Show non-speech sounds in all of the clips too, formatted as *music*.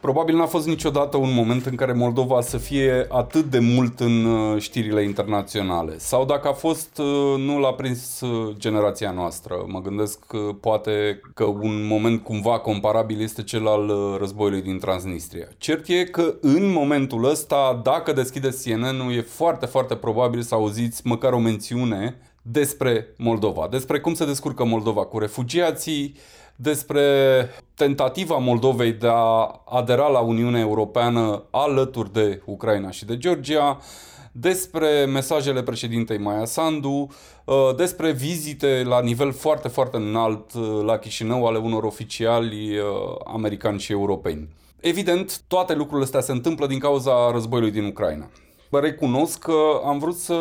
Probabil n-a fost niciodată un moment în care Moldova să fie atât de mult în uh, știrile internaționale. Sau dacă a fost, uh, nu l-a prins uh, generația noastră. Mă gândesc că poate că un moment cumva comparabil este cel al războiului din Transnistria. Cert e că în momentul ăsta, dacă deschideți CNN-ul, e foarte, foarte probabil să auziți măcar o mențiune despre Moldova, despre cum se descurcă Moldova cu refugiații, despre tentativa Moldovei de a adera la Uniunea Europeană alături de Ucraina și de Georgia, despre mesajele președintei Maia Sandu, uh, despre vizite la nivel foarte, foarte înalt uh, la Chișinău ale unor oficiali uh, americani și europeni. Evident, toate lucrurile astea se întâmplă din cauza războiului din Ucraina. Vă recunosc că am vrut să,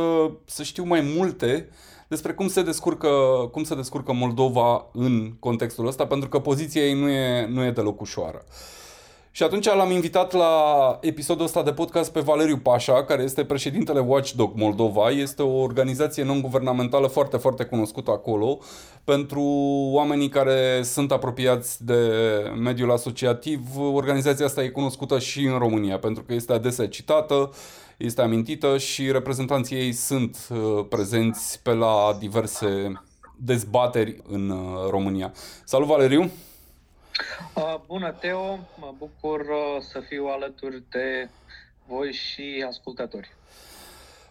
să știu mai multe despre cum se descurcă, cum se descurcă Moldova în contextul ăsta, pentru că poziția ei nu e, nu e deloc ușoară. Și atunci l-am invitat la episodul ăsta de podcast pe Valeriu Pașa, care este președintele Watchdog Moldova. Este o organizație non-guvernamentală foarte, foarte cunoscută acolo pentru oamenii care sunt apropiați de mediul asociativ. Organizația asta e cunoscută și în România, pentru că este adesea citată este amintită și reprezentanții ei sunt uh, prezenți pe la diverse dezbateri în uh, România. Salut, Valeriu! Uh, bună, Teo! Mă bucur să fiu alături de voi și ascultători.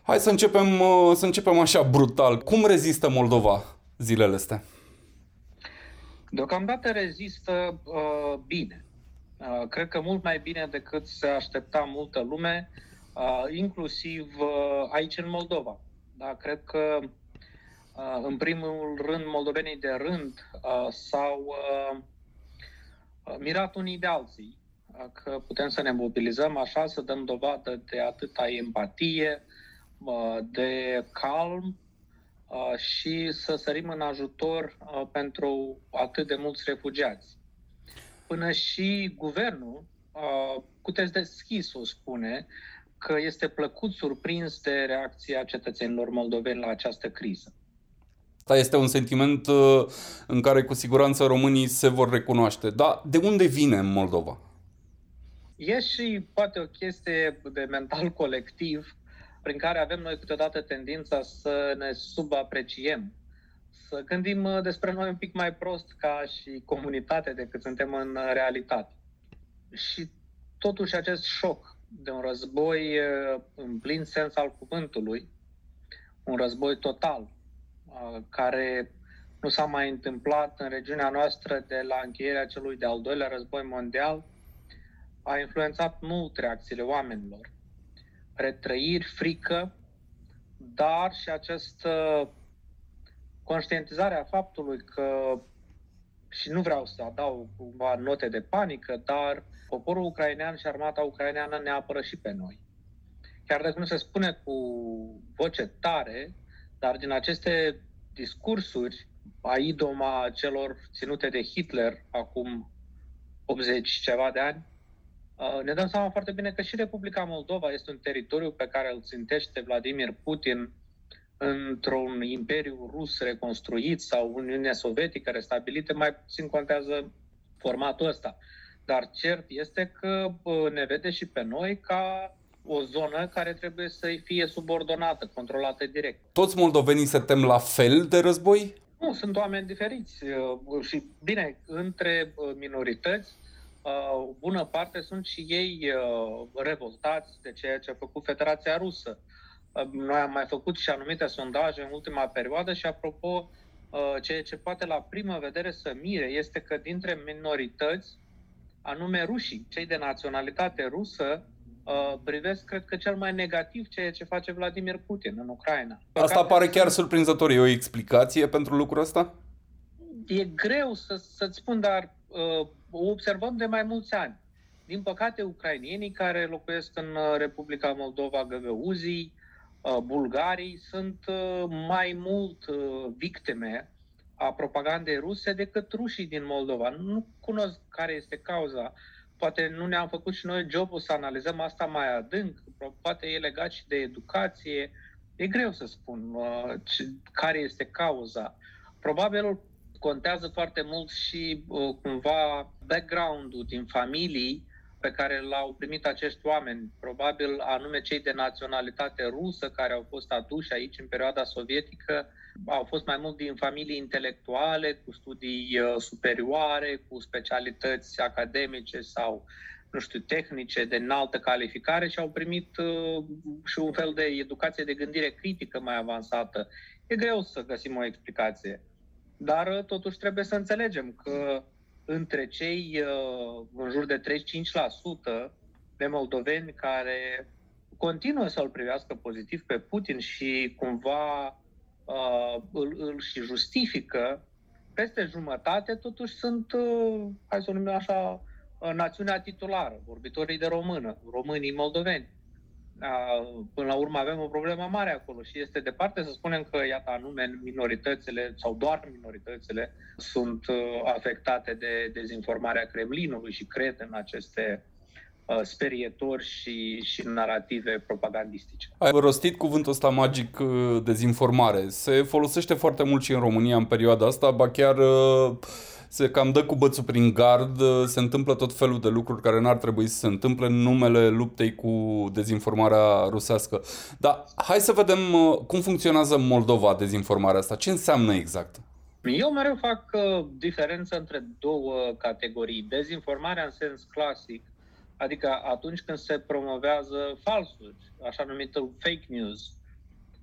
Hai să începem, să începem așa brutal. Cum rezistă Moldova zilele astea? Deocamdată rezistă uh, bine. Uh, cred că mult mai bine decât se aștepta multă lume. Uh, Uh, inclusiv uh, aici în Moldova. Da, cred că uh, în primul rând moldovenii de rând s-au mirat unii de alții că putem să ne mobilizăm așa, să dăm dovadă de atâta empatie, de calm și să sărim în ajutor pentru atât de mulți refugiați. Până și guvernul, cu test deschis o spune, că este plăcut surprins de reacția cetățenilor moldoveni la această criză. Asta este un sentiment uh, în care cu siguranță românii se vor recunoaște. Dar de unde vine în Moldova? E și poate o chestie de mental colectiv prin care avem noi câteodată tendința să ne subapreciem, să gândim uh, despre noi un pic mai prost ca și comunitate decât suntem în realitate. Și totuși acest șoc de un război în plin sens al cuvântului, un război total, care nu s-a mai întâmplat în regiunea noastră de la încheierea celui de-al doilea război mondial, a influențat mult reacțiile oamenilor. Retrăiri, frică, dar și această conștientizare a faptului că, și nu vreau să adaug cumva note de panică, dar uh, poporul ucrainean și armata ucraineană ne apără și pe noi. Chiar dacă nu se spune cu voce tare, dar din aceste discursuri a idoma celor ținute de Hitler acum 80 ceva de ani, uh, ne dăm seama foarte bine că și Republica Moldova este un teritoriu pe care îl țintește Vladimir Putin într-un imperiu rus reconstruit sau Uniunea Sovietică restabilită, mai puțin contează formatul ăsta. Dar cert este că ne vede și pe noi ca o zonă care trebuie să-i fie subordonată, controlată direct. Toți moldovenii se tem la fel de război? Nu, sunt oameni diferiți. Uh, și bine, între uh, minorități, o uh, bună parte sunt și ei revoltați de ceea ce a făcut Federația Rusă. Noi am mai făcut și anumite sondaje în ultima perioadă și, apropo, ceea ce poate la primă vedere să mire este că dintre minorități, anume rușii, cei de naționalitate rusă, uh, privesc, cred că, cel mai negativ ceea ce face Vladimir Putin în Ucraina. Păcate, asta pare chiar surprinzător. E o explicație pentru lucrul ăsta? E greu să, să-ți spun, dar uh, o observăm de mai mulți ani. Din păcate, ucrainienii care locuiesc în uh, Republica Moldova, găgăuzii, uh, bulgarii, sunt uh, mai mult uh, victime a propagandei ruse decât rușii din Moldova. Nu cunosc care este cauza. Poate nu ne-am făcut și noi jobul să analizăm asta mai adânc. Poate e legat și de educație. E greu să spun uh, ce, care este cauza. Probabil contează foarte mult și uh, cumva background-ul din familii pe care l-au primit acești oameni, probabil anume cei de naționalitate rusă care au fost aduși aici în perioada sovietică, au fost mai mult din familii intelectuale, cu studii uh, superioare, cu specialități academice sau, nu știu, tehnice de înaltă calificare și au primit uh, și un fel de educație de gândire critică mai avansată. E greu să găsim o explicație. Dar uh, totuși trebuie să înțelegem că între cei uh, în jur de 35% de moldoveni care continuă să îl privească pozitiv pe Putin și cumva uh, îl, îl și justifică, peste jumătate totuși sunt, uh, hai să o numim așa, uh, națiunea titulară, vorbitorii de română, românii moldoveni. Până la urmă avem o problemă mare acolo și este departe să spunem că, iată, anume minoritățile sau doar minoritățile sunt uh, afectate de dezinformarea Kremlinului și cred în aceste uh, sperietori și, și narrative propagandistice. Ai rostit cuvântul ăsta magic uh, dezinformare. Se folosește foarte mult și în România în perioada asta, ba chiar se cam dă cu bățul prin gard, se întâmplă tot felul de lucruri care n-ar trebui să se întâmple în numele luptei cu dezinformarea rusească. Dar hai să vedem uh, cum funcționează în Moldova dezinformarea asta. Ce înseamnă exact? Eu mereu fac uh, diferență între două categorii. Dezinformarea în sens clasic, adică atunci când se promovează falsuri, așa numită fake news,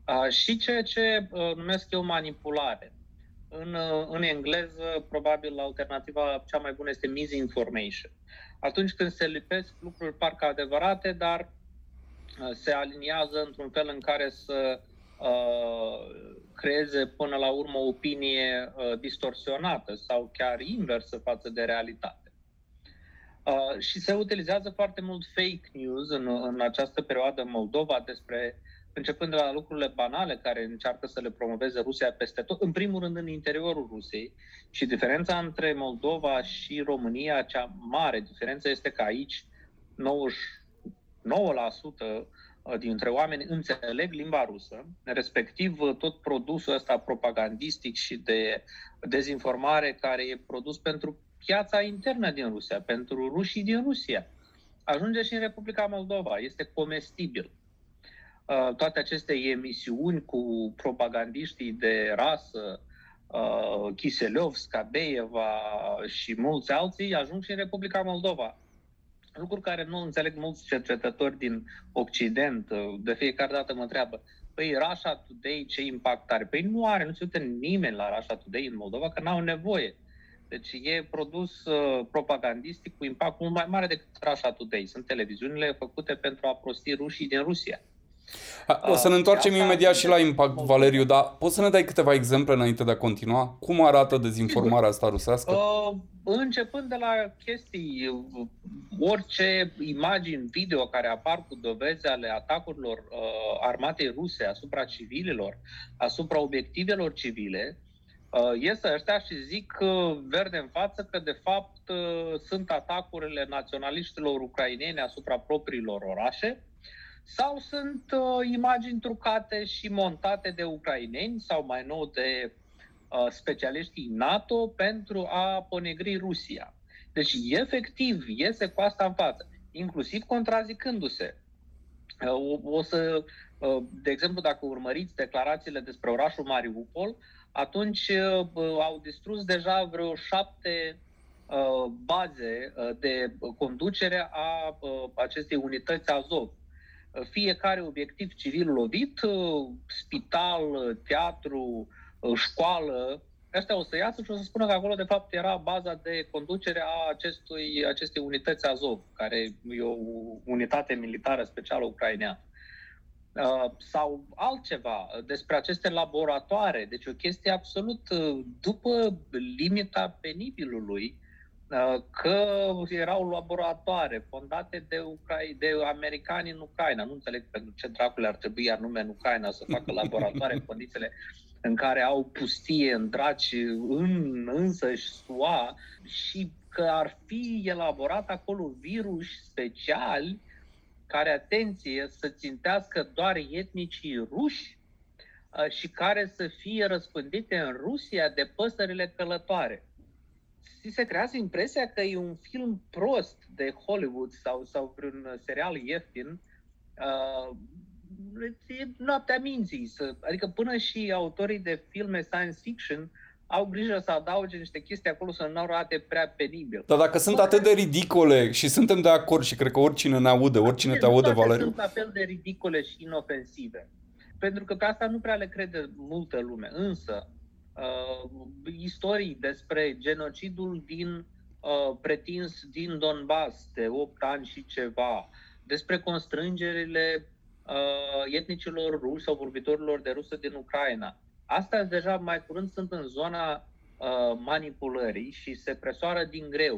uh, și ceea ce uh, numesc eu manipulare. În, în engleză, probabil, alternativa cea mai bună este misinformation. Atunci când se lipesc lucruri parcă adevărate, dar uh, se aliniază într-un fel în care să uh, creeze până la urmă o opinie uh, distorsionată sau chiar inversă față de realitate. Uh, și se utilizează foarte mult fake news în, în această perioadă în Moldova despre începând de la lucrurile banale care încearcă să le promoveze Rusia peste tot, în primul rând în interiorul Rusiei. Și diferența între Moldova și România, cea mare diferență este că aici 99% dintre oameni înțeleg limba rusă, respectiv tot produsul ăsta propagandistic și de dezinformare care e produs pentru piața internă din Rusia, pentru rușii din Rusia. Ajunge și în Republica Moldova, este comestibil. Uh, toate aceste emisiuni cu propagandiștii de rasă, uh, Kiselov, Skabeyeva și mulți alții ajung și în Republica Moldova. Lucruri care nu înțeleg mulți cercetători din Occident. Uh, de fiecare dată mă întreabă, păi Russia Today ce impact are? Păi nu are, nu se uită nimeni la Russia Today în Moldova, că n-au nevoie. Deci e produs uh, propagandistic cu impact mult mai mare decât Russia Today. Sunt televiziunile făcute pentru a prosti rușii din Rusia. O să ne întoarcem uh, imediat și la impact, Valeriu, dar poți să ne dai câteva exemple înainte de a continua? Cum arată dezinformarea asta rusească? Uh, începând de la chestii, orice imagini video care apar cu dovezi ale atacurilor uh, armatei ruse asupra civililor, asupra obiectivelor civile, uh, ies ăștia și zic uh, verde în față că de fapt uh, sunt atacurile naționaliștilor ucraineni asupra propriilor orașe, sau sunt uh, imagini trucate și montate de ucraineni sau mai nou de uh, specialiștii NATO pentru a ponegri Rusia. Deci, efectiv, iese cu asta în față, inclusiv contrazicându-se. Uh, o, o să, uh, de exemplu, dacă urmăriți declarațiile despre orașul Mariupol, atunci uh, au distrus deja vreo șapte uh, baze uh, de conducere a acestei unități Azov fiecare obiectiv civil lovit, uh, spital, uh, teatru, uh, școală, Ăștia o să iasă și o să spună că acolo, de fapt, era baza de conducere a acestui, acestei unități Azov, care e o unitate militară specială ucraineană. Uh, sau altceva despre aceste laboratoare. Deci o chestie absolut după limita penibilului Uh, că erau laboratoare fondate de, Ucra- de americani în Ucraina. Nu înțeleg pentru ce dracule ar trebui anume în Ucraina să facă *laughs* laboratoare în condițiile în care au pustie în draci în însăși SUA și că ar fi elaborat acolo virus speciali care, atenție, să țintească doar etnicii ruși uh, și care să fie răspândite în Rusia de păsările călătoare ți se creează impresia că e un film prost de Hollywood sau, sau vreun serial ieftin, uh, e noaptea minții. Să, adică până și autorii de filme science fiction au grijă să adauge niște chestii acolo să nu arate prea penibil. Dar dacă sunt atât de ridicole și suntem de acord și cred că oricine ne aude, oricine te aude, Valeriu... sunt la fel de ridicole și inofensive. Pentru că pe asta nu prea le crede multă lume. Însă, uh, istorii despre genocidul din uh, pretins din Donbass de 8 ani și ceva, despre constrângerile uh, etnicilor ruși sau vorbitorilor de rusă din Ucraina. Astea deja mai curând sunt în zona uh, manipulării și se presoară din greu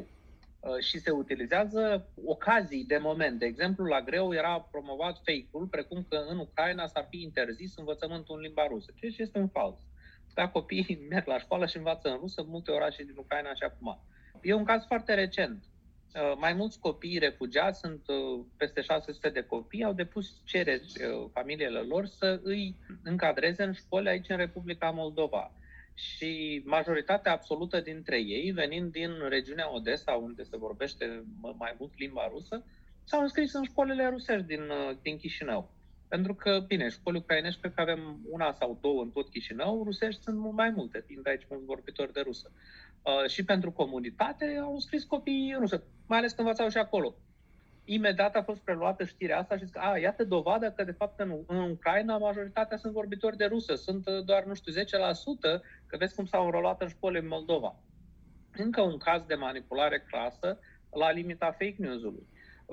uh, și se utilizează ocazii de moment. De exemplu, la greu era promovat fake-ul, precum că în Ucraina s-ar fi interzis învățământul în limba rusă, ceea ce este un fals. Da, copiii *laughs* merg la școală și învață în rusă multe orașe din Ucraina și acum. E un caz foarte recent. Uh, mai mulți copii refugiați, sunt uh, peste 600 de copii, au depus cereri uh, familiile lor să îi încadreze în școli aici în Republica Moldova. Și majoritatea absolută dintre ei, venind din regiunea Odessa, unde se vorbește mai mult limba rusă, s-au înscris în școlile rusești din, din Chișinău. Pentru că, bine, școli ucrainești, cred că avem una sau două în tot Chișinău, rusești sunt mult mai multe, fiind aici mulți vorbitori de rusă. Uh, și pentru comunitate au scris copiii rusă, mai ales că învățau și acolo. Imediat a fost preluată știrea asta și zic, a, iată dovadă că, de fapt, în, în Ucraina majoritatea sunt vorbitori de rusă, sunt uh, doar, nu știu, 10%, că vezi cum s-au înrolat în școli în Moldova. Încă un caz de manipulare clasă la limita fake news-ului.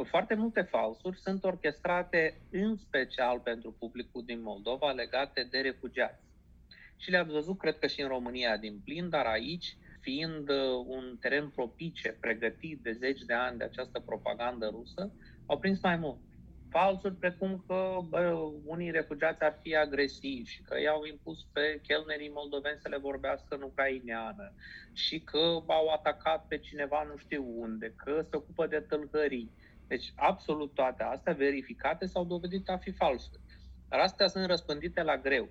Foarte multe falsuri sunt orchestrate în special pentru publicul din Moldova legate de refugiați. Și le-ați văzut, cred că și în România din plin, dar aici fiind uh, un teren propice, pregătit de zeci de ani de această propagandă rusă, au prins mai mult. Falsuri precum că bă, unii refugiați ar fi agresivi și că i-au impus pe chelnerii moldoveni să le vorbească în ucraineană și că au atacat pe cineva nu știu unde, că se ocupă de tâlhării. Deci absolut toate astea verificate s-au dovedit a fi false. Dar astea sunt răspândite la greu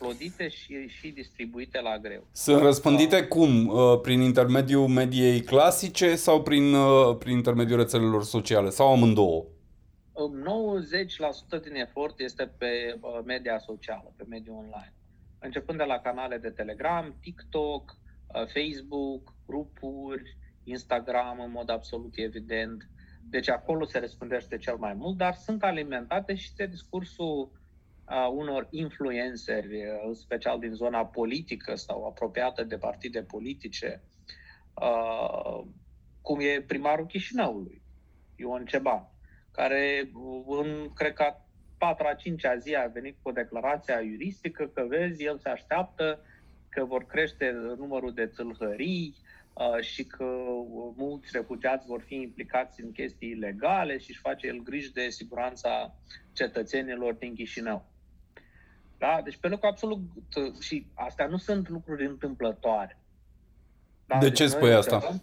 explodite și, și distribuite la greu. Sunt răspândite cum? Uh, prin intermediul mediei clasice sau prin, uh, prin intermediul rețelelor sociale? Sau amândouă? 90% din efort este pe uh, media socială, pe mediul online. Începând de la canale de Telegram, TikTok, Facebook, grupuri, Instagram în mod absolut evident. Deci acolo se răspândește cel mai mult, dar sunt alimentate și de discursul a unor influenceri, în special din zona politică sau apropiată de partide politice, cum e primarul Chișinăului, Ion Ceban, care în, cred că, patra, cincea zi a venit cu declarația juristică că, vezi, el se așteaptă că vor crește numărul de țâlhării și că mulți refugiați vor fi implicați în chestii ilegale și își face el griji de siguranța cetățenilor din Chișinău. Da? Deci pe loc absolut, și astea nu sunt lucruri întâmplătoare. Da? De deci ce spui asta?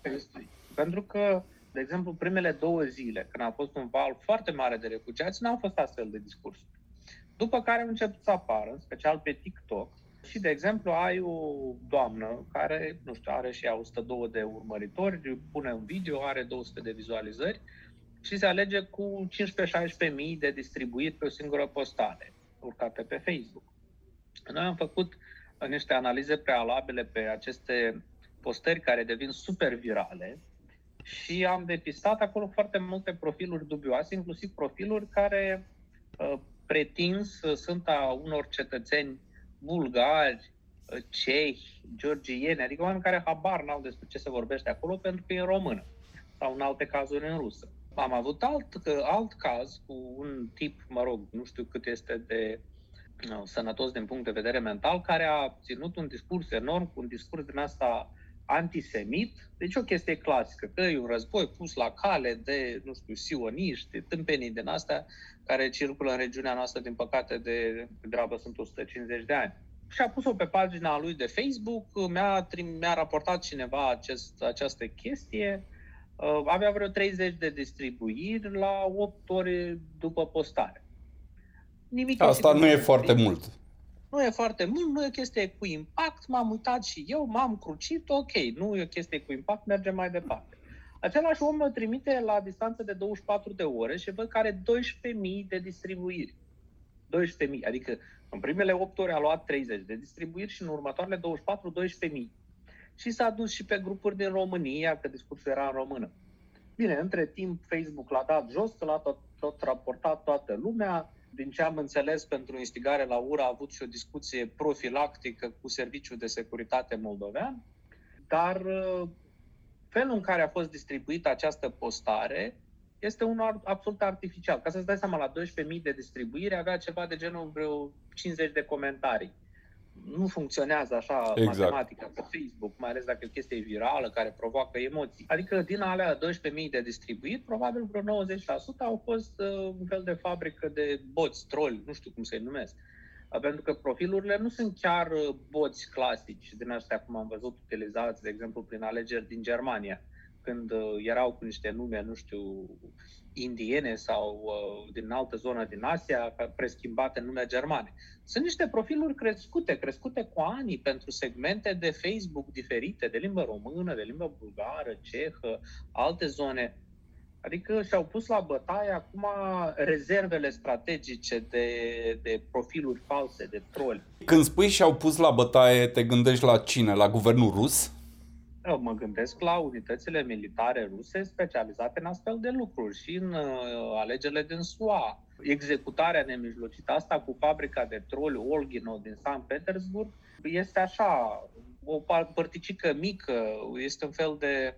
Pentru că, de exemplu, primele două zile, când a fost un val foarte mare de refugiați, n-au fost astfel de discursuri. După care au început să apară, în special pe TikTok, și, de exemplu, ai o doamnă care, nu știu, are și ea 102 de urmăritori, pune un video, are 200 de vizualizări și se alege cu 15-16 mii de distribuit pe o singură postare urcate pe Facebook. Noi am făcut niște analize prealabile pe aceste postări care devin super virale și am depistat acolo foarte multe profiluri dubioase, inclusiv profiluri care uh, pretins sunt a unor cetățeni bulgari, uh, cehi, georgieni, adică oameni care habar n-au despre ce se vorbește acolo pentru că e în română sau în alte cazuri în rusă. Am avut alt, alt caz cu un tip, mă rog, nu știu cât este de uh, sănătos din punct de vedere mental, care a ținut un discurs enorm, un discurs din asta antisemit, deci o chestie clasică, că e un război pus la cale de, nu știu, sioniști, tâmpenii din astea, care circulă în regiunea noastră, din păcate, de grabă sunt 150 de ani. Și a pus-o pe pagina lui de Facebook, mi-a, mi-a raportat cineva acest, această chestie, Uh, avea vreo 30 de distribuiri la 8 ore după postare. Nimic Asta nu e foarte mult. Nu e foarte mult, nu e o chestie cu impact, m-am uitat și eu, m-am crucit, ok, nu e o chestie cu impact, mergem mai departe. Același om mă trimite la distanță de 24 de ore și văd că are 12.000 de distribuiri. 12.000, adică în primele 8 ore a luat 30 de distribuiri și în următoarele 24, 12.000. Și s-a dus și pe grupuri din România, că discursul era în română. Bine, între timp Facebook l-a dat jos, că l-a tot, tot raportat toată lumea. Din ce am înțeles, pentru instigare la ură a avut și o discuție profilactică cu Serviciul de Securitate Moldovean, dar uh, felul în care a fost distribuită această postare este unul absolut artificial. Ca să-ți dai seama, la 12.000 de distribuire avea ceva de genul vreo 50 de comentarii. Nu funcționează așa exact. matematica pe Facebook, mai ales dacă e o chestie virală care provoacă emoții. Adică din alea 12.000 de distribuit, probabil vreo 90% au fost uh, un fel de fabrică de boți, troli, nu știu cum să-i numesc. Uh, pentru că profilurile nu sunt chiar uh, boți clasici din astea, cum am văzut utilizați, de exemplu, prin alegeri din Germania. Uh, când uh, erau cu niște nume, nu știu, indiene sau uh, din altă zonă din Asia, preschimbate în nume germane. Sunt niște profiluri crescute, crescute cu ani pentru segmente de Facebook diferite, de limbă română, de limbă bulgară, cehă, alte zone. Adică și-au pus la bătaie acum rezervele strategice de, de profiluri false, de troli. Când spui și-au pus la bătaie, te gândești la cine? La guvernul rus? Mă gândesc la unitățile militare ruse specializate în astfel de lucruri și în uh, alegerile din SUA. Executarea nemijlocită asta cu fabrica de troli Olgino din Sankt Petersburg este așa, o părticică mică, este un fel de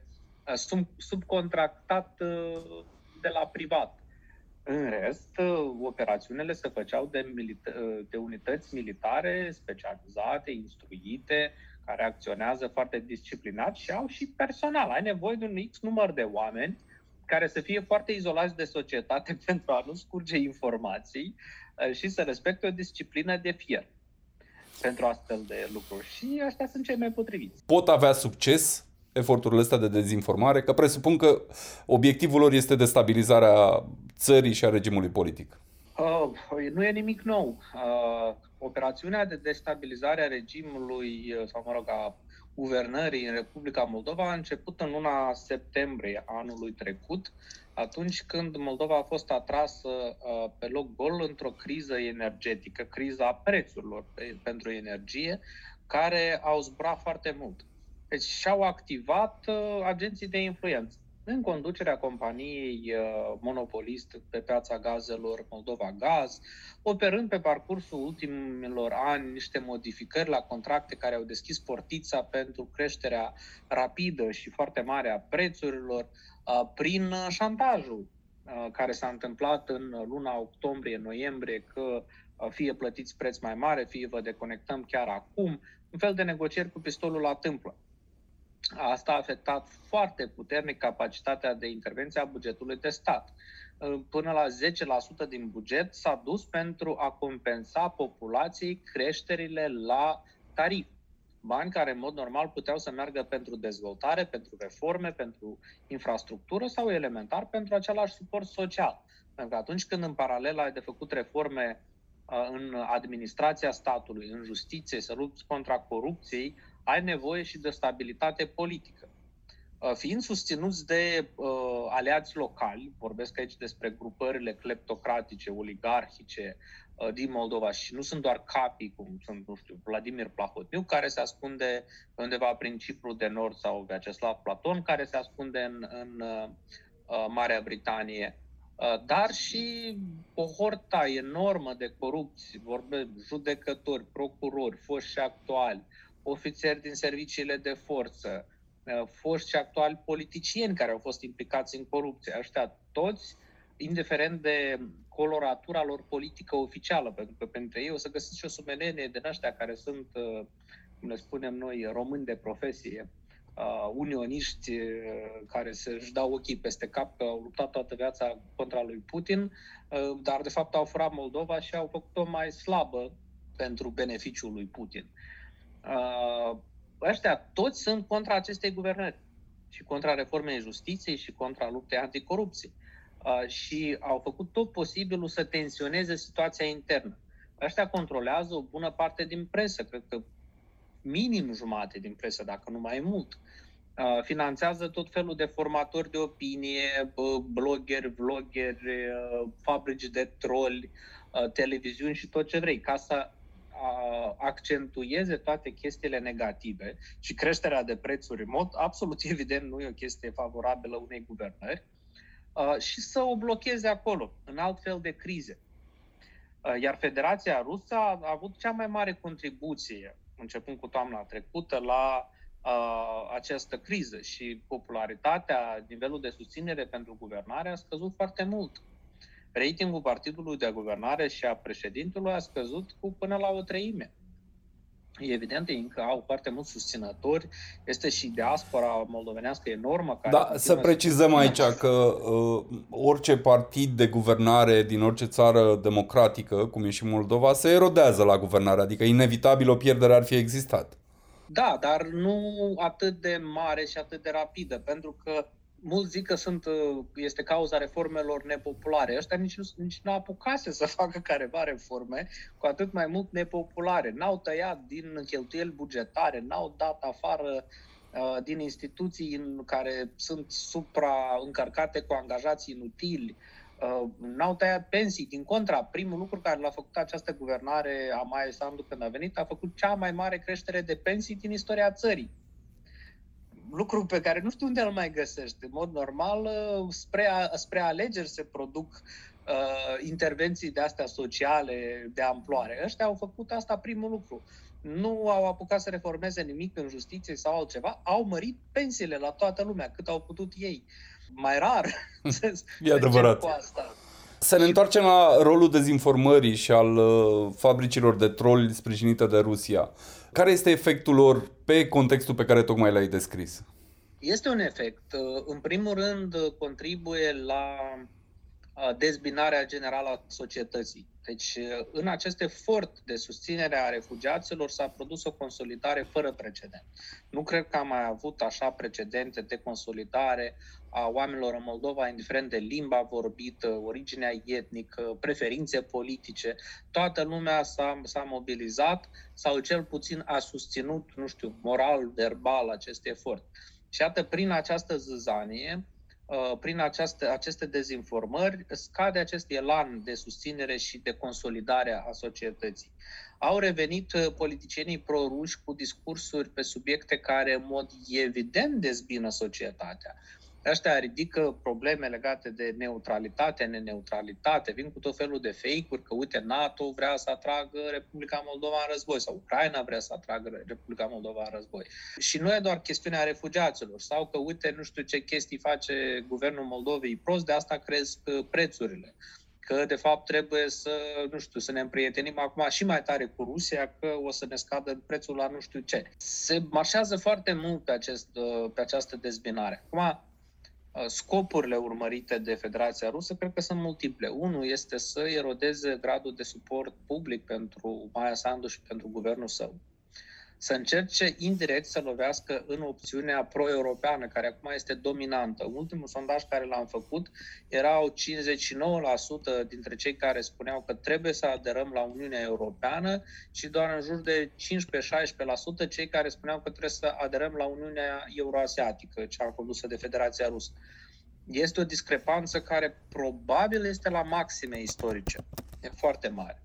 uh, sub, subcontractat uh, de la privat. În rest, uh, operațiunile se făceau de, milita- uh, de unități militare specializate, instruite, care acționează foarte disciplinat și au și personal. Ai nevoie de un X număr de oameni care să fie foarte izolați de societate *laughs* pentru a nu scurge informații uh, și să respecte o disciplină de fier pentru astfel de lucruri. Și ăștia sunt cei mai potriviți. Pot avea succes eforturile astea de dezinformare, că presupun că obiectivul lor este destabilizarea țării și a regimului politic. Uh, nu e nimic nou. Uh, operațiunea de destabilizare a regimului, uh, sau mă rog, a guvernării în Republica Moldova a început în luna septembrie anului trecut, atunci când Moldova a fost atrasă uh, pe loc gol într-o criză energetică, criza prețurilor pe, pentru energie, care au zburat foarte mult. Deci și-au activat uh, agenții de influență în conducerea companiei uh, monopolist pe piața gazelor Moldova Gaz, operând pe parcursul ultimilor ani niște modificări la contracte care au deschis portița pentru creșterea rapidă și foarte mare a prețurilor uh, prin șantajul uh, care s-a întâmplat în luna octombrie-noiembrie, că fie plătiți preț mai mare, fie vă deconectăm chiar acum, un fel de negocieri cu pistolul la tâmplă. Asta a afectat foarte puternic capacitatea de intervenție a bugetului de stat. Până la 10% din buget s-a dus pentru a compensa populației creșterile la tarif. Bani care, în mod normal, puteau să meargă pentru dezvoltare, pentru reforme, pentru infrastructură sau, elementar, pentru același suport social. Pentru că atunci când, în paralel, ai de făcut reforme în administrația statului, în justiție, să lupți contra corupției, ai nevoie și de stabilitate politică. Uh, fiind susținuți de uh, aliați locali, vorbesc aici despre grupările cleptocratice, oligarhice uh, din Moldova și nu sunt doar capii, cum sunt, nu știu, Vladimir Plahotniuc, care se ascunde undeva prin Cipru de Nord sau Vyacheslav Platon, care se ascunde în, în uh, uh Marea Britanie, uh, dar și o horta enormă de corupți, vorbe judecători, procurori, foști și actuali, ofițeri din serviciile de forță, uh, foști și actuali politicieni care au fost implicați în corupție. Ăștia toți, indiferent de coloratura lor politică oficială, pentru că pentru ei o să găsiți și o sumenenie din ăștia care sunt, uh, cum le spunem noi, români de profesie, uh, unioniști care să-și dau ochii peste cap că au luptat toată viața contra lui Putin, dar de fapt au furat Moldova și au făcut-o mai slabă pentru beneficiul lui Putin uh, ăștia toți sunt contra acestei guvernări și contra reformei justiției și contra luptei anticorupție. Uh, și au făcut tot posibilul să tensioneze situația internă. ăștia controlează o bună parte din presă, cred că minim jumate din presă, dacă nu mai mult. Uh, finanțează tot felul de formatori de opinie, blogeri, vloggeri, uh, fabrici de troli, uh, televiziuni și tot ce vrei, ca să accentueze toate chestiile negative și creșterea de prețuri în mod absolut *laughs* evident nu e o chestie favorabilă unei guvernări și să o blocheze acolo, în alt fel de crize. Iar Federația Rusă a avut cea mai mare contribuție, începând cu toamna trecută, la uh, această criză și popularitatea, nivelul de susținere pentru guvernare a scăzut foarte mult. Ratingul partidului de guvernare și a președintelui a scăzut cu până la o treime. E evident, încă au foarte mulți susținători, este și diaspora moldovenească enormă. Care da, să precizăm aici că uh, orice partid de guvernare din orice țară democratică, cum e și Moldova, se erodează la guvernare, adică inevitabil o pierdere ar fi existat. Da, dar nu atât de mare și atât de rapidă, pentru că mulți zic că sunt, uh, este cauza reformelor nepopulare. Ăștia nici nu, nici nu apucase *laughs* să facă careva reforme, cu atât mai mult nepopulare. N-au tăiat din cheltuieli bugetare, n-au dat afară uh, din instituții în care sunt supra-încărcate cu angajați inutili, uh, n-au tăiat pensii. Din contra, primul lucru care l-a făcut această guvernare a Maia Sandu când a venit, a făcut cea mai mare creștere de pensii din istoria țării lucru pe care nu știu unde îl mai găsești. În mod normal, uh, spre, a, spre alegeri se produc uh, intervenții de astea sociale de amploare. Ăștia au făcut asta primul lucru. Nu au apucat să reformeze nimic în justiție sau altceva, au mărit pensiile la toată lumea, cât au putut ei. Mai rar *laughs* e adevărat. cu asta. Să ne întoarcem la rolul dezinformării și al uh, fabricilor de troli sprijinite de Rusia. Care este efectul lor pe contextul pe care tocmai l-ai descris? Este un efect. Uh, în primul rând, uh, contribuie la uh, dezbinarea generală a societății. Deci, în acest efort de susținere a refugiaților s-a produs o consolidare fără precedent. Nu cred că am mai avut așa precedente de consolidare a oamenilor în Moldova, indiferent de limba vorbită, originea etnică, preferințe politice. Toată lumea s-a, s-a mobilizat sau cel puțin a susținut, nu știu, moral, verbal acest efort. Și iată, prin această zăzanie, Uh, prin această, aceste dezinformări scade acest elan de susținere și de consolidare a societății. Au revenit uh, politicienii proruși cu discursuri pe subiecte care în mod evident dezbină societatea. Ăștia ridică probleme legate de neutralitate, neneutralitate, vin cu tot felul de fake-uri, că uite, NATO vrea să atragă Republica Moldova în război sau Ucraina vrea să atragă Republica Moldova în război. Și nu e doar chestiunea refugiaților sau că uite, nu știu ce chestii face guvernul Moldovei prost, de asta cresc uh, prețurile că de fapt trebuie să, nu știu, să ne împrietenim acum și mai tare cu Rusia, că o să ne scadă prețul la nu știu ce. Se marșează foarte mult pe, acest, uh, pe această dezbinare. Acum, Uh, scopurile urmărite de Federația Rusă cred că sunt multiple. Unul este să erodeze gradul de suport public pentru Maia Sandu și pentru guvernul său. Să încerce indirect să lovească în opțiunea pro-europeană, care acum este dominantă. Ultimul sondaj care l-am făcut erau 59% dintre cei care spuneau că trebuie să aderăm la Uniunea Europeană și doar în jur de 15-16% cei care spuneau că trebuie să aderăm la Uniunea Euroasiatică, cea condusă de Federația Rusă. Este o discrepanță care probabil este la maxime istorice. E foarte mare.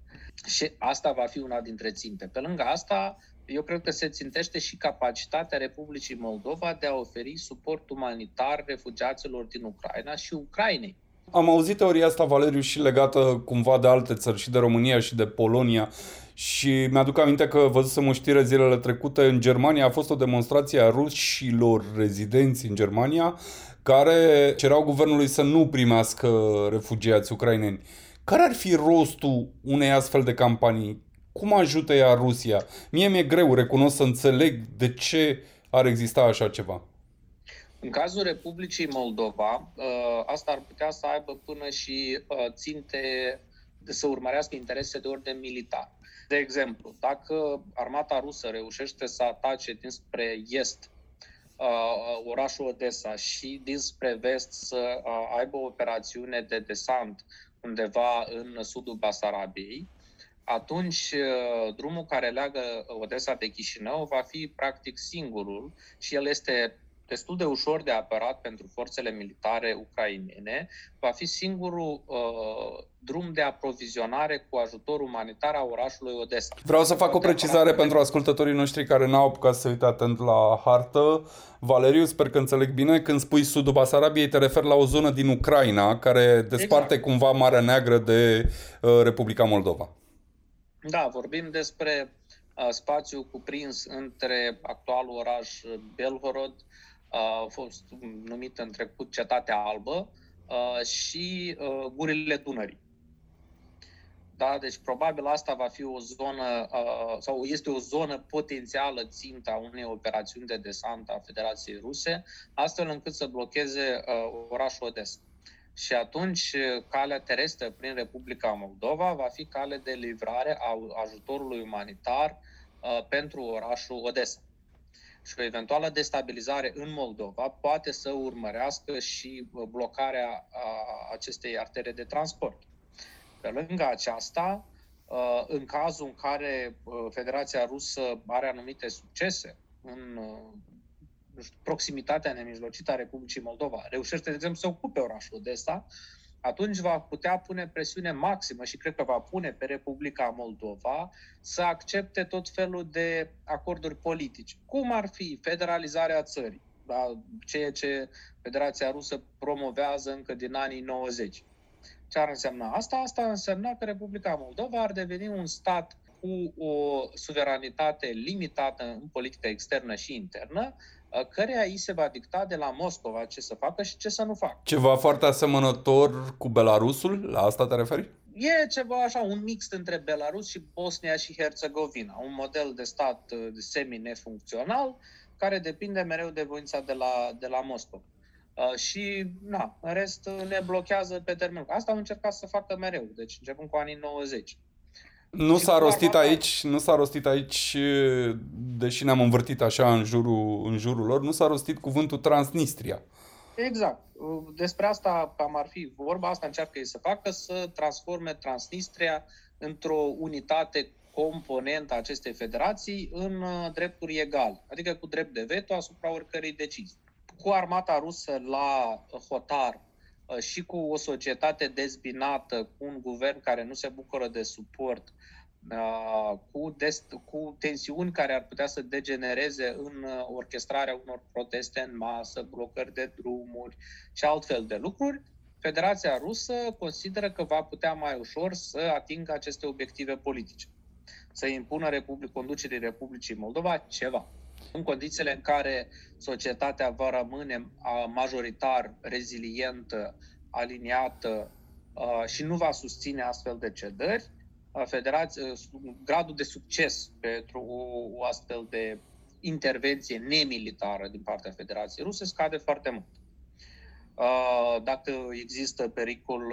Și asta va fi una dintre ținte. Pe lângă asta, eu cred că se țintește și capacitatea Republicii Moldova de a oferi suport umanitar refugiaților din Ucraina și Ucrainei. Am auzit teoria asta, Valeriu, și legată cumva de alte țări, și de România și de Polonia. Și mi-aduc aminte că văzusem o știre zilele trecute în Germania. A fost o demonstrație a rușilor rezidenți în Germania care cereau guvernului să nu primească refugiați ucraineni. Care ar fi rostul unei astfel de campanii? Cum ajută ea Rusia? Mie mi-e greu, recunosc să înțeleg de ce ar exista așa ceva. În cazul Republicii Moldova, ă, asta ar putea să aibă până și ă, ținte să urmărească interese de ordine militar. De exemplu, dacă armata rusă reușește să atace dinspre est ă, orașul Odessa și dinspre vest să aibă o operațiune de desant undeva în sudul Basarabiei, atunci uh, drumul care leagă Odessa de Chișinău va fi practic singurul și el este destul de ușor de apărat pentru forțele militare ucrainene, va fi singurul uh, drum de aprovizionare cu ajutor umanitar a orașului Odessa. Vreau să fac o precizare pentru ascultătorii noștri care n-au apucat să uite atent la hartă. Valeriu, sper că înțeleg bine, când spui sudul Basarabiei, te referi la o zonă din Ucraina care desparte exact. cumva Marea Neagră de uh, Republica Moldova. Da, vorbim despre uh, spațiu cuprins între actualul oraș Belgorod, a fost numită în trecut Cetatea Albă și gurile Dunării. Da? Deci probabil asta va fi o zonă sau este o zonă potențială țintă a unei operațiuni de desant a Federației Ruse, astfel încât să blocheze orașul Odessa. Și atunci calea terestră prin Republica Moldova va fi cale de livrare a ajutorului umanitar pentru orașul Odessa și o eventuală destabilizare în Moldova poate să urmărească și uh, blocarea acestei artere de transport. Pe lângă aceasta, uh, în cazul în care uh, Federația Rusă are anumite succese în proximitatea nemijlocită a Republicii Moldova, reușește, de exemplu, să ocupe orașul Odessa, atunci va putea pune presiune maximă și cred că va pune pe Republica Moldova să accepte tot felul de acorduri politice. Cum ar fi federalizarea țării, da? ceea ce Federația Rusă promovează încă din anii 90. Ce ar însemna asta? Asta însemna că Republica Moldova ar deveni un stat cu o suveranitate limitată în politica externă și internă, căreia îi se va dicta de la Moscova ce să facă și ce să nu facă. Ceva foarte asemănător cu Belarusul? La asta te referi? E ceva așa, un mix între Belarus și Bosnia și Herțegovina, un model de stat uh, semi-nefuncțional care depinde mereu de voința de la, de la Moscova. Uh, și, na, în rest uh, ne blochează pe termen. Asta au încercat să facă mereu, deci începând cu anii 90. Nu s-a rostit aici, nu s-a rostit aici, deși ne-am învârtit așa în jurul, în jurul lor, nu s-a rostit cuvântul Transnistria. Exact. Despre asta cam ar fi vorba, asta încearcă ei să facă, să transforme Transnistria într-o unitate componentă a acestei federații în uh, drepturi egale, adică cu drept de veto asupra oricărei decizii. Cu armata rusă la hotar uh, și cu o societate dezbinată, cu un guvern care nu se bucură de suport, Uh, cu, dest- cu tensiuni care ar putea să degenereze în uh, orchestrarea unor proteste în masă, blocări de drumuri și altfel de lucruri, Federația Rusă consideră că va putea mai ușor să atingă aceste obiective politice, să impună Republic, conducerii Republicii Moldova ceva. În condițiile în care societatea va rămâne majoritar rezilientă, aliniată uh, și nu va susține astfel de cedări, federație, gradul de succes pentru o, o astfel de intervenție nemilitară din partea Federației Ruse scade foarte mult. Dacă există pericol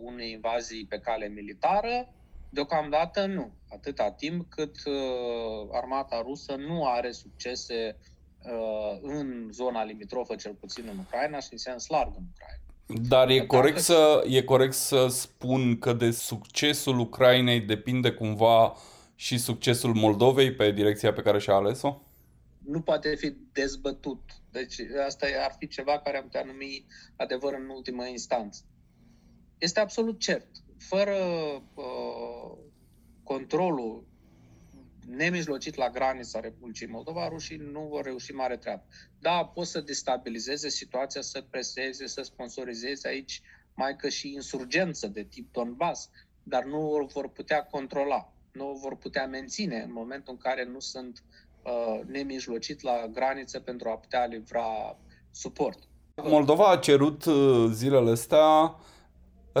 unei invazii pe cale militară, deocamdată nu. Atâta timp cât armata rusă nu are succese în zona limitrofă, cel puțin în Ucraina și în sens larg în Ucraina. Dar e corect, să, e corect să spun că de succesul Ucrainei depinde cumva și succesul Moldovei pe direcția pe care și-a ales-o? Nu poate fi dezbătut. Deci asta ar fi ceva care am putea numi adevăr în ultimă instanță. Este absolut cert. Fără uh, controlul nemijlocit la granița Republicii Moldova, rușii nu vor reuși mare treabă. Da, pot să destabilizeze situația, să preseze, să sponsorizeze aici mai că și insurgență de tip Donbass, dar nu o vor putea controla, nu o vor putea menține în momentul în care nu sunt uh, nemijlocit la graniță pentru a putea livra suport. Moldova a cerut uh, zilele astea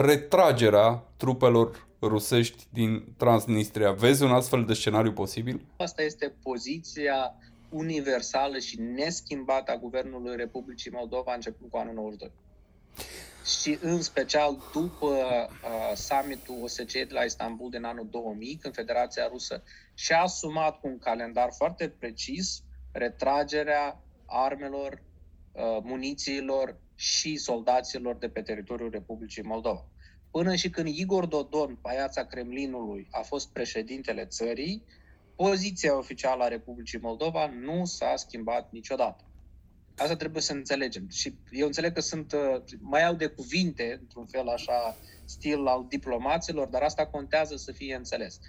retragerea trupelor rusești din Transnistria. Vezi un astfel de scenariu posibil? Asta este poziția universală și neschimbată a Guvernului Republicii Moldova începând cu anul 92. Și în special după uh, summitul OSCE de la Istanbul din anul 2000, când Federația Rusă și-a asumat cu un calendar foarte precis retragerea armelor, uh, munițiilor și soldaților de pe teritoriul Republicii Moldova. Până și când Igor Dodon, paiața Kremlinului, a fost președintele țării, poziția oficială a Republicii Moldova nu s-a schimbat niciodată. Asta trebuie să înțelegem. Și eu înțeleg că sunt, uh, mai au de cuvinte, într-un fel așa, stil al diplomaților, dar asta contează să fie înțeles.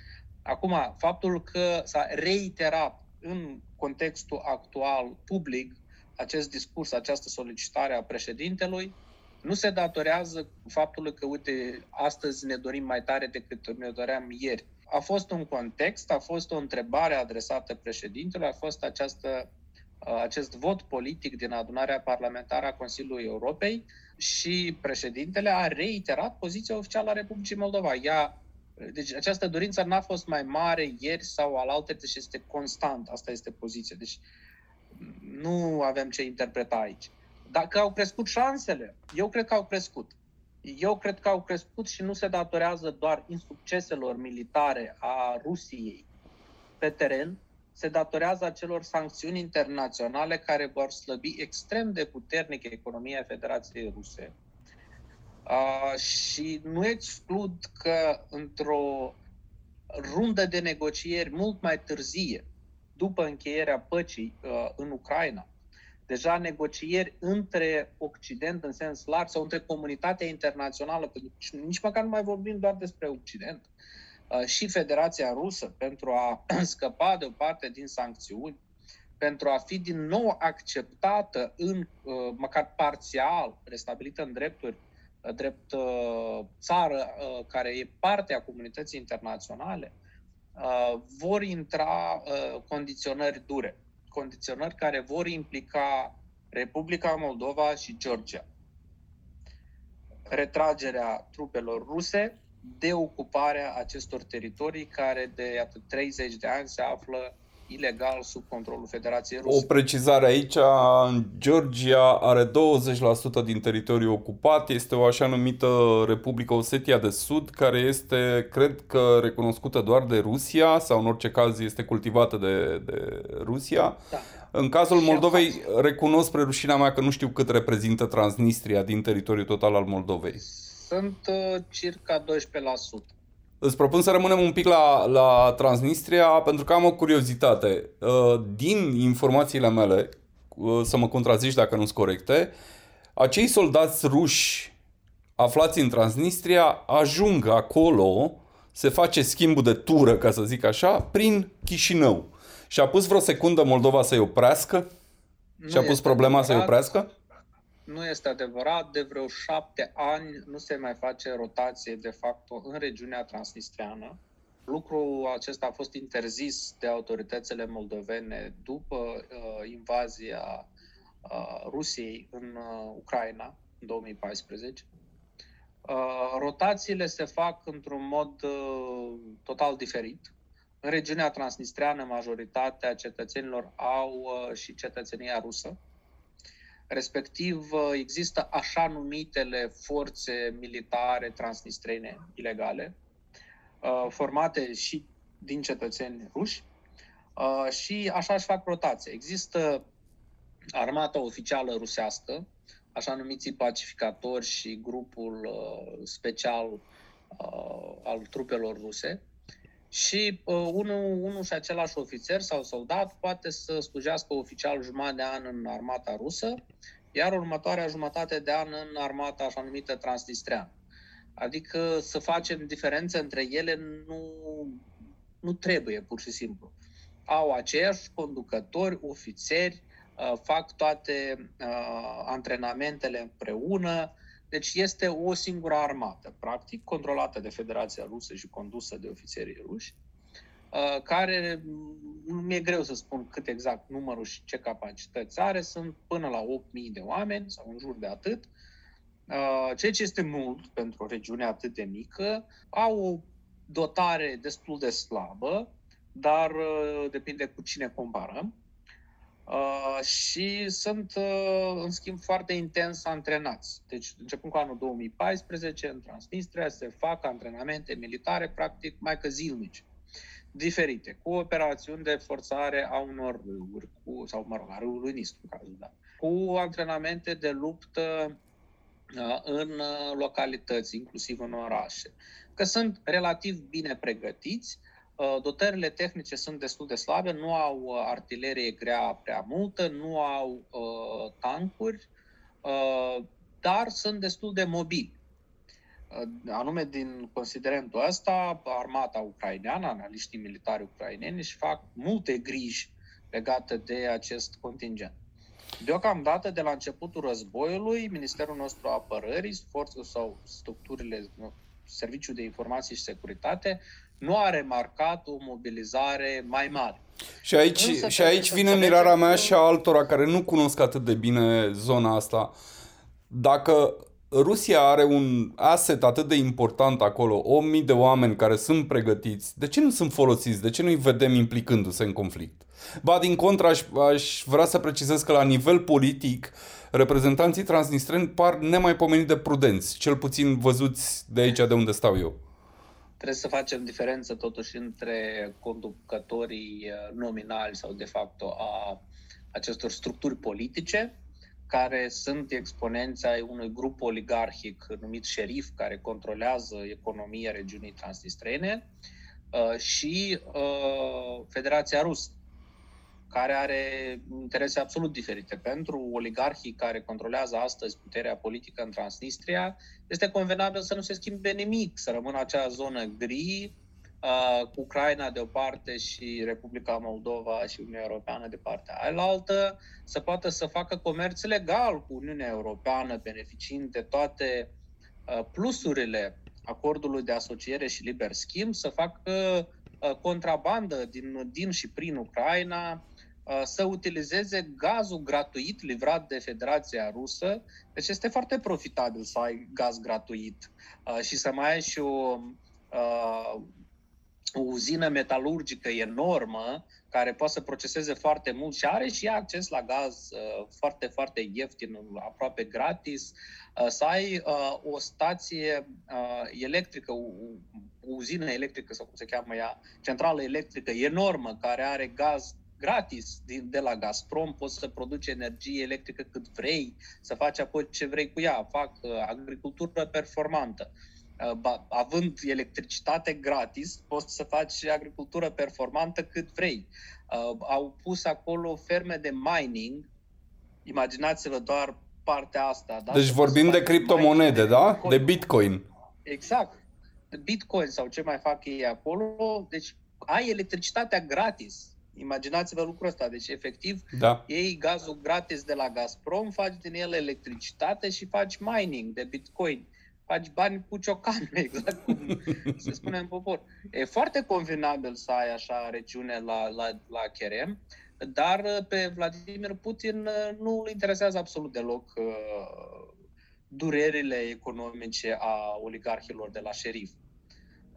Acum, faptul că s-a reiterat în contextul actual public acest discurs, această solicitare a președintelui, nu se datorează faptului că, uite, astăzi ne dorim mai tare decât ne doream ieri. A fost un context, a fost o întrebare adresată președintelui, a fost această, acest vot politic din adunarea parlamentară a Consiliului Europei și președintele a reiterat poziția oficială a Republicii Moldova. Ea, deci această dorință n-a fost mai mare ieri sau alaltă, deci este constant. Asta este poziția. Deci nu avem ce interpreta aici. Dacă au crescut șansele, eu cred că au crescut. Eu cred că au crescut și nu se datorează doar insucceselor militare a Rusiei pe teren, se datorează acelor sancțiuni internaționale care vor slăbi extrem de puternic economia Federației Ruse. Uh, și nu exclud că într-o rundă de negocieri mult mai târzie, după încheierea păcii uh, în Ucraina, deja negocieri între Occident în sens larg sau între comunitatea internațională, pentru că nici măcar nu mai vorbim doar despre Occident, uh, și Federația Rusă pentru a *clears throat* scăpa de o parte din sancțiuni, pentru a fi din nou acceptată în, uh, măcar parțial, restabilită în drepturi, uh, drept țară care e parte a comunității internaționale, vor intra condiționări dure condiționări care vor implica Republica Moldova și Georgia. Retragerea trupelor ruse, deocuparea acestor teritorii care de atât 30 de ani se află ilegal sub controlul Federației Ruse. O precizare aici, Georgia are 20% din teritoriul ocupat, este o așa numită Republica Osetia de Sud, care este, cred că, recunoscută doar de Rusia, sau în orice caz este cultivată de, de Rusia. Da. În cazul Moldovei, recunosc spre rușinea mea că nu știu cât reprezintă Transnistria din teritoriul total al Moldovei. Sunt uh, circa 12%. Îți propun să rămânem un pic la, la Transnistria pentru că am o curiozitate. Uh, din informațiile mele, uh, să mă contrazici dacă nu sunt corecte, acei soldați ruși aflați în Transnistria ajung acolo, se face schimbul de tură, ca să zic așa, prin Chișinău. Și a pus vreo secundă Moldova să-i oprească? Nu și a pus problema să-i oprească? Nu este adevărat, de vreo șapte ani nu se mai face rotație de fapt în regiunea transnistriană. Lucrul acesta a fost interzis de autoritățile moldovene după uh, invazia uh, Rusiei în uh, Ucraina în 2014. Uh, rotațiile se fac într-un mod uh, total diferit. În regiunea transnistriană, majoritatea cetățenilor au uh, și cetățenia rusă Respectiv, uh, există așa numitele forțe militare transnistrene ilegale, uh, formate și din cetățeni ruși, uh, și așa își fac rotație. Există armata oficială rusească, așa numiții pacificatori și grupul special al trupelor ruse, și uh, unul, unul și același ofițer sau soldat poate să slujească oficial jumătate de an în armata rusă, iar următoarea jumătate de an în armata așa numită transnistreană. Adică să facem diferențe între ele nu, nu trebuie, pur și simplu. Au aceiași conducători, ofițeri, uh, fac toate uh, antrenamentele împreună, deci este o singură armată, practic, controlată de Federația Rusă și condusă de ofițerii ruși, uh, care nu mi-e greu să spun cât exact numărul și ce capacități are, sunt până la 8.000 de oameni sau în jur de atât, uh, ceea ce este mult pentru o regiune atât de mică, au o dotare destul de slabă, dar uh, depinde cu cine comparăm. Uh, și sunt, uh, în schimb, foarte intens antrenați. Deci, începând cu anul 2014, în Transnistria se fac antrenamente militare, practic, mai că zilnici, diferite, cu operațiuni de forțare a unor râuri, cu, sau, mă rog, a râului Nistru, în cazul da, cu antrenamente de luptă în localități, inclusiv în orașe, că sunt relativ bine pregătiți, dotările tehnice sunt destul de slabe, nu au artilerie grea prea multă, nu au uh, tancuri, uh, dar sunt destul de mobili. Uh, anume din considerentul ăsta, armata ucraineană, analiștii militari ucraineni își fac multe griji legate de acest contingent. Deocamdată, de la începutul războiului, Ministerul nostru Apărării, forțele sau structurile, Serviciul de Informații și Securitate, nu a remarcat o mobilizare mai mare. Și aici, Însă, și aici vine mirarea mea și a altora care nu cunosc atât de bine zona asta. Dacă Rusia are un asset atât de important acolo, 8000 de oameni care sunt pregătiți, de ce nu sunt folosiți? De ce nu-i vedem implicându-se în conflict? Ba, din contră, aș, aș vrea să precizez că la nivel politic, reprezentanții transnistreni par nemaipomenit de prudenți, cel puțin văzuți de aici de unde stau eu. Trebuie să facem diferență totuși între conducătorii uh, nominali sau de facto a acestor structuri politice, care sunt exponenți ai unui grup oligarhic numit șerif, care controlează economia regiunii transnistrene, uh, și uh, Federația Rusă, care are interese absolut diferite. Pentru oligarhii care controlează astăzi puterea politică în Transnistria, este convenabil să nu se schimbe nimic, să rămână acea zonă gri, uh, cu Ucraina de o parte și Republica Moldova și Uniunea Europeană de partea aia să poată să facă comerț legal cu Uniunea Europeană, beneficiind de toate uh, plusurile acordului de asociere și liber schimb, să facă uh, contrabandă din, din și prin Ucraina, Uh, să utilizeze gazul gratuit livrat de Federația Rusă. Deci este foarte profitabil să ai gaz gratuit uh, și să mai ai și o, uh, o uzină metalurgică enormă care poate să proceseze foarte mult și are și acces la gaz foarte, foarte ieftin, aproape gratis, să ai o stație electrică, o, o uzină electrică sau cum se cheamă ea, centrală electrică enormă care are gaz gratis de la Gazprom, poți să produci energie electrică cât vrei, să faci apoi ce vrei cu ea, fac uh, agricultură performantă. Uh, având electricitate gratis, poți să faci agricultură performantă cât vrei. Uh, au pus acolo ferme de mining, imaginați-vă doar partea asta. Da? Deci vorbim de criptomonede, da? De Bitcoin. Exact. De Bitcoin sau ce mai fac ei acolo. Deci ai electricitatea gratis Imaginați-vă lucrul ăsta. Deci, efectiv, da. iei gazul gratis de la Gazprom, faci din el electricitate și faci mining de Bitcoin. Faci bani cu ciocan, *laughs* exact cum se spune în popor. E foarte convenabil să ai așa regiune la, la, la Cherem, dar pe Vladimir Putin uh, nu îl interesează absolut deloc uh, durerile economice a oligarhilor de la șerif.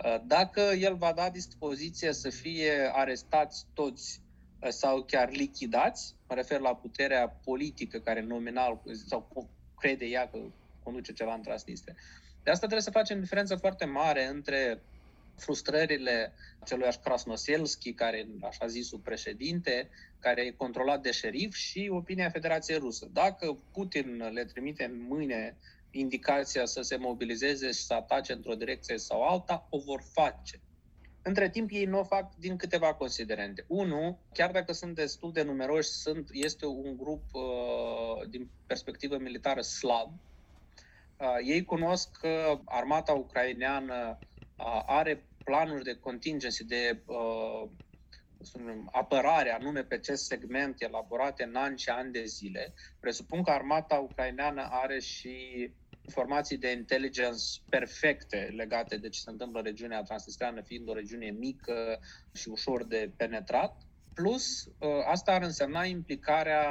Uh, dacă el va da dispoziție să fie arestați toți uh, sau chiar lichidați, mă refer la puterea politică care nominal sau crede ea că conduce ceva în Transnistria. De asta trebuie să facem diferență foarte mare între frustrările celuiași Krasnoselski, care așa zisul președinte, care e controlat de șerif, și opinia Federației Rusă. Dacă Putin le trimite în mâine indicația să se mobilizeze și să atace într-o direcție sau alta, o vor face. Între timp, ei nu o fac din câteva considerente. Unu, chiar dacă sunt destul de numeroși, sunt, este un grup uh, din perspectivă militară slab. Uh, ei cunosc că armata ucraineană uh, are planuri de contingency, de uh, apărare, anume pe acest segment elaborate în ani și ani de zile. Presupun că armata ucraineană are și informații de intelligence perfecte legate de ce se întâmplă în regiunea transnistreană, fiind o regiune mică și ușor de penetrat. Plus, ă, asta ar însemna implicarea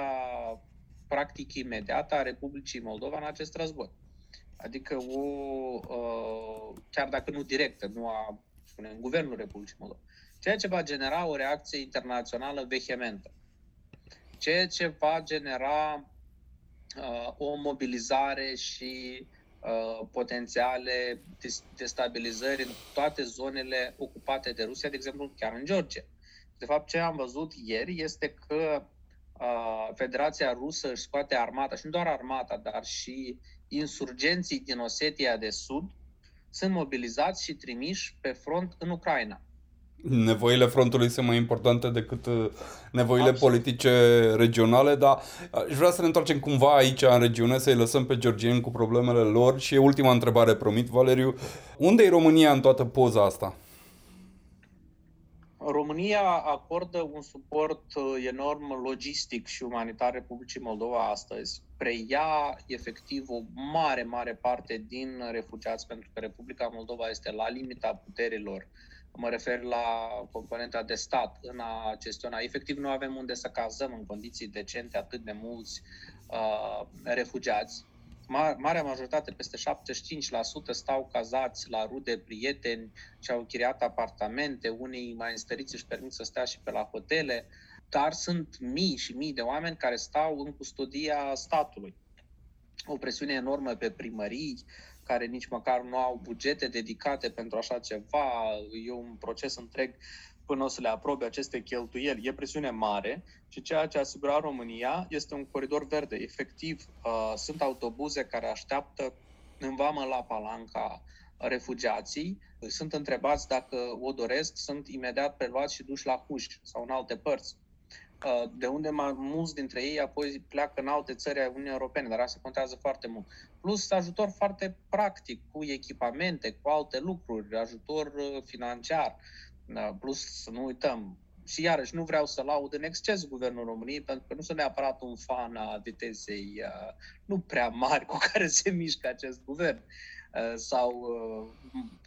practic imediată a Republicii Moldova în acest război. Adică o, ă, chiar dacă nu directă, nu a, spunem, guvernul Republicii Moldova. Ceea ce va genera o reacție internațională vehementă. Ceea ce va genera uh, o mobilizare și uh, potențiale destabilizări în toate zonele ocupate de Rusia, de exemplu chiar în Georgia. De fapt, ce am văzut ieri este că Federația Rusă își scoate armata, și nu doar armata, dar și insurgenții din Osetia de Sud sunt mobilizați și trimiși pe front în Ucraina. Nevoile frontului sunt mai importante decât uh, nevoile Absolut. politice regionale, dar uh, aș vrea să ne întoarcem cumva aici în regiune, să-i lăsăm pe georgieni cu problemele lor și ultima întrebare, promit, Valeriu. Unde e România în toată poza asta? România acordă un suport uh, enorm logistic și umanitar Republicii Moldova astăzi. Preia efectiv o mare, mare parte din refugiați, pentru că Republica Moldova este la limita puterilor. Mă refer la componenta de stat în a gestiona. Efectiv, nu avem unde să cazăm în condiții decente atât de mulți uh, refugiați marea majoritate, peste 75%, stau cazați la rude, prieteni și au chiriat apartamente, unii mai înstăriți își permit să stea și pe la hotele, dar sunt mii și mii de oameni care stau în custodia statului. O presiune enormă pe primării, care nici măcar nu au bugete dedicate pentru așa ceva. E un proces întreg până o să le aprobe aceste cheltuieli. E presiune mare și ceea ce asigura România este un coridor verde. Efectiv, uh, sunt autobuze care așteaptă în vamă la Palanca refugiații, sunt întrebați dacă o doresc, sunt imediat preluați și duși la Huș sau în alte părți. Uh, de unde mulți dintre ei apoi pleacă în alte țări ale Uniunii Europene, dar asta contează foarte mult. Plus ajutor foarte practic, cu echipamente, cu alte lucruri, ajutor uh, financiar. Da, plus, să nu uităm, și iarăși nu vreau să laud în exces guvernul României, pentru că nu sunt neapărat un fan a vitezei uh, nu prea mari cu *laughs* care se mișcă acest guvern uh, sau, uh,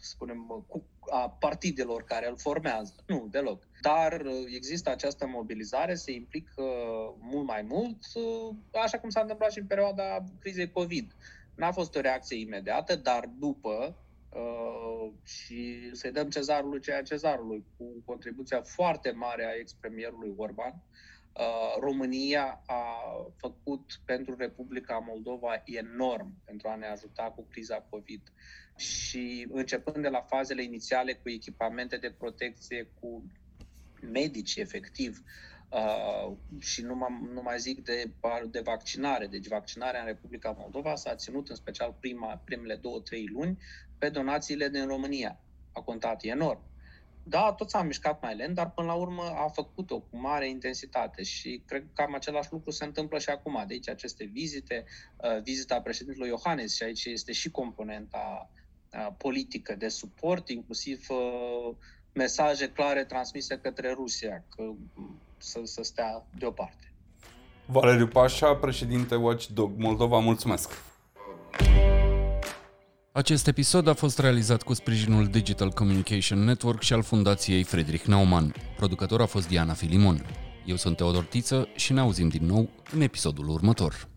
spunem, cu, a partidelor care îl formează. Nu, deloc. Dar uh, există această mobilizare, se implică mult mai mult, uh, așa cum s-a întâmplat și în perioada crizei COVID. N-a fost o reacție imediată, dar după Uh, și să-i dăm cezarului ceea cezarului, cu contribuția foarte mare a ex-premierului Orban. Uh, România a făcut pentru Republica Moldova enorm pentru a ne ajuta cu criza COVID și începând de la fazele inițiale cu echipamente de protecție, cu medici efectiv, Uh, și nu, m- nu mai zic de, de vaccinare. Deci vaccinarea în Republica Moldova s-a ținut în special prima, primele două, trei luni pe donațiile din România. A contat enorm. Da, tot s-a mișcat mai lent, dar până la urmă a făcut-o cu mare intensitate și cred că cam același lucru se întâmplă și acum. De aici aceste vizite, uh, vizita președintelui Iohannis și aici este și componenta uh, politică de suport, inclusiv uh, mesaje clare transmise către Rusia, că să, să stea deoparte. Valeriu Pașa, președinte Watchdog Moldova, mulțumesc! Acest episod a fost realizat cu sprijinul Digital Communication Network și al Fundației Friedrich Naumann. Producător a fost Diana Filimon. Eu sunt Teodor Tiță și ne auzim din nou în episodul următor.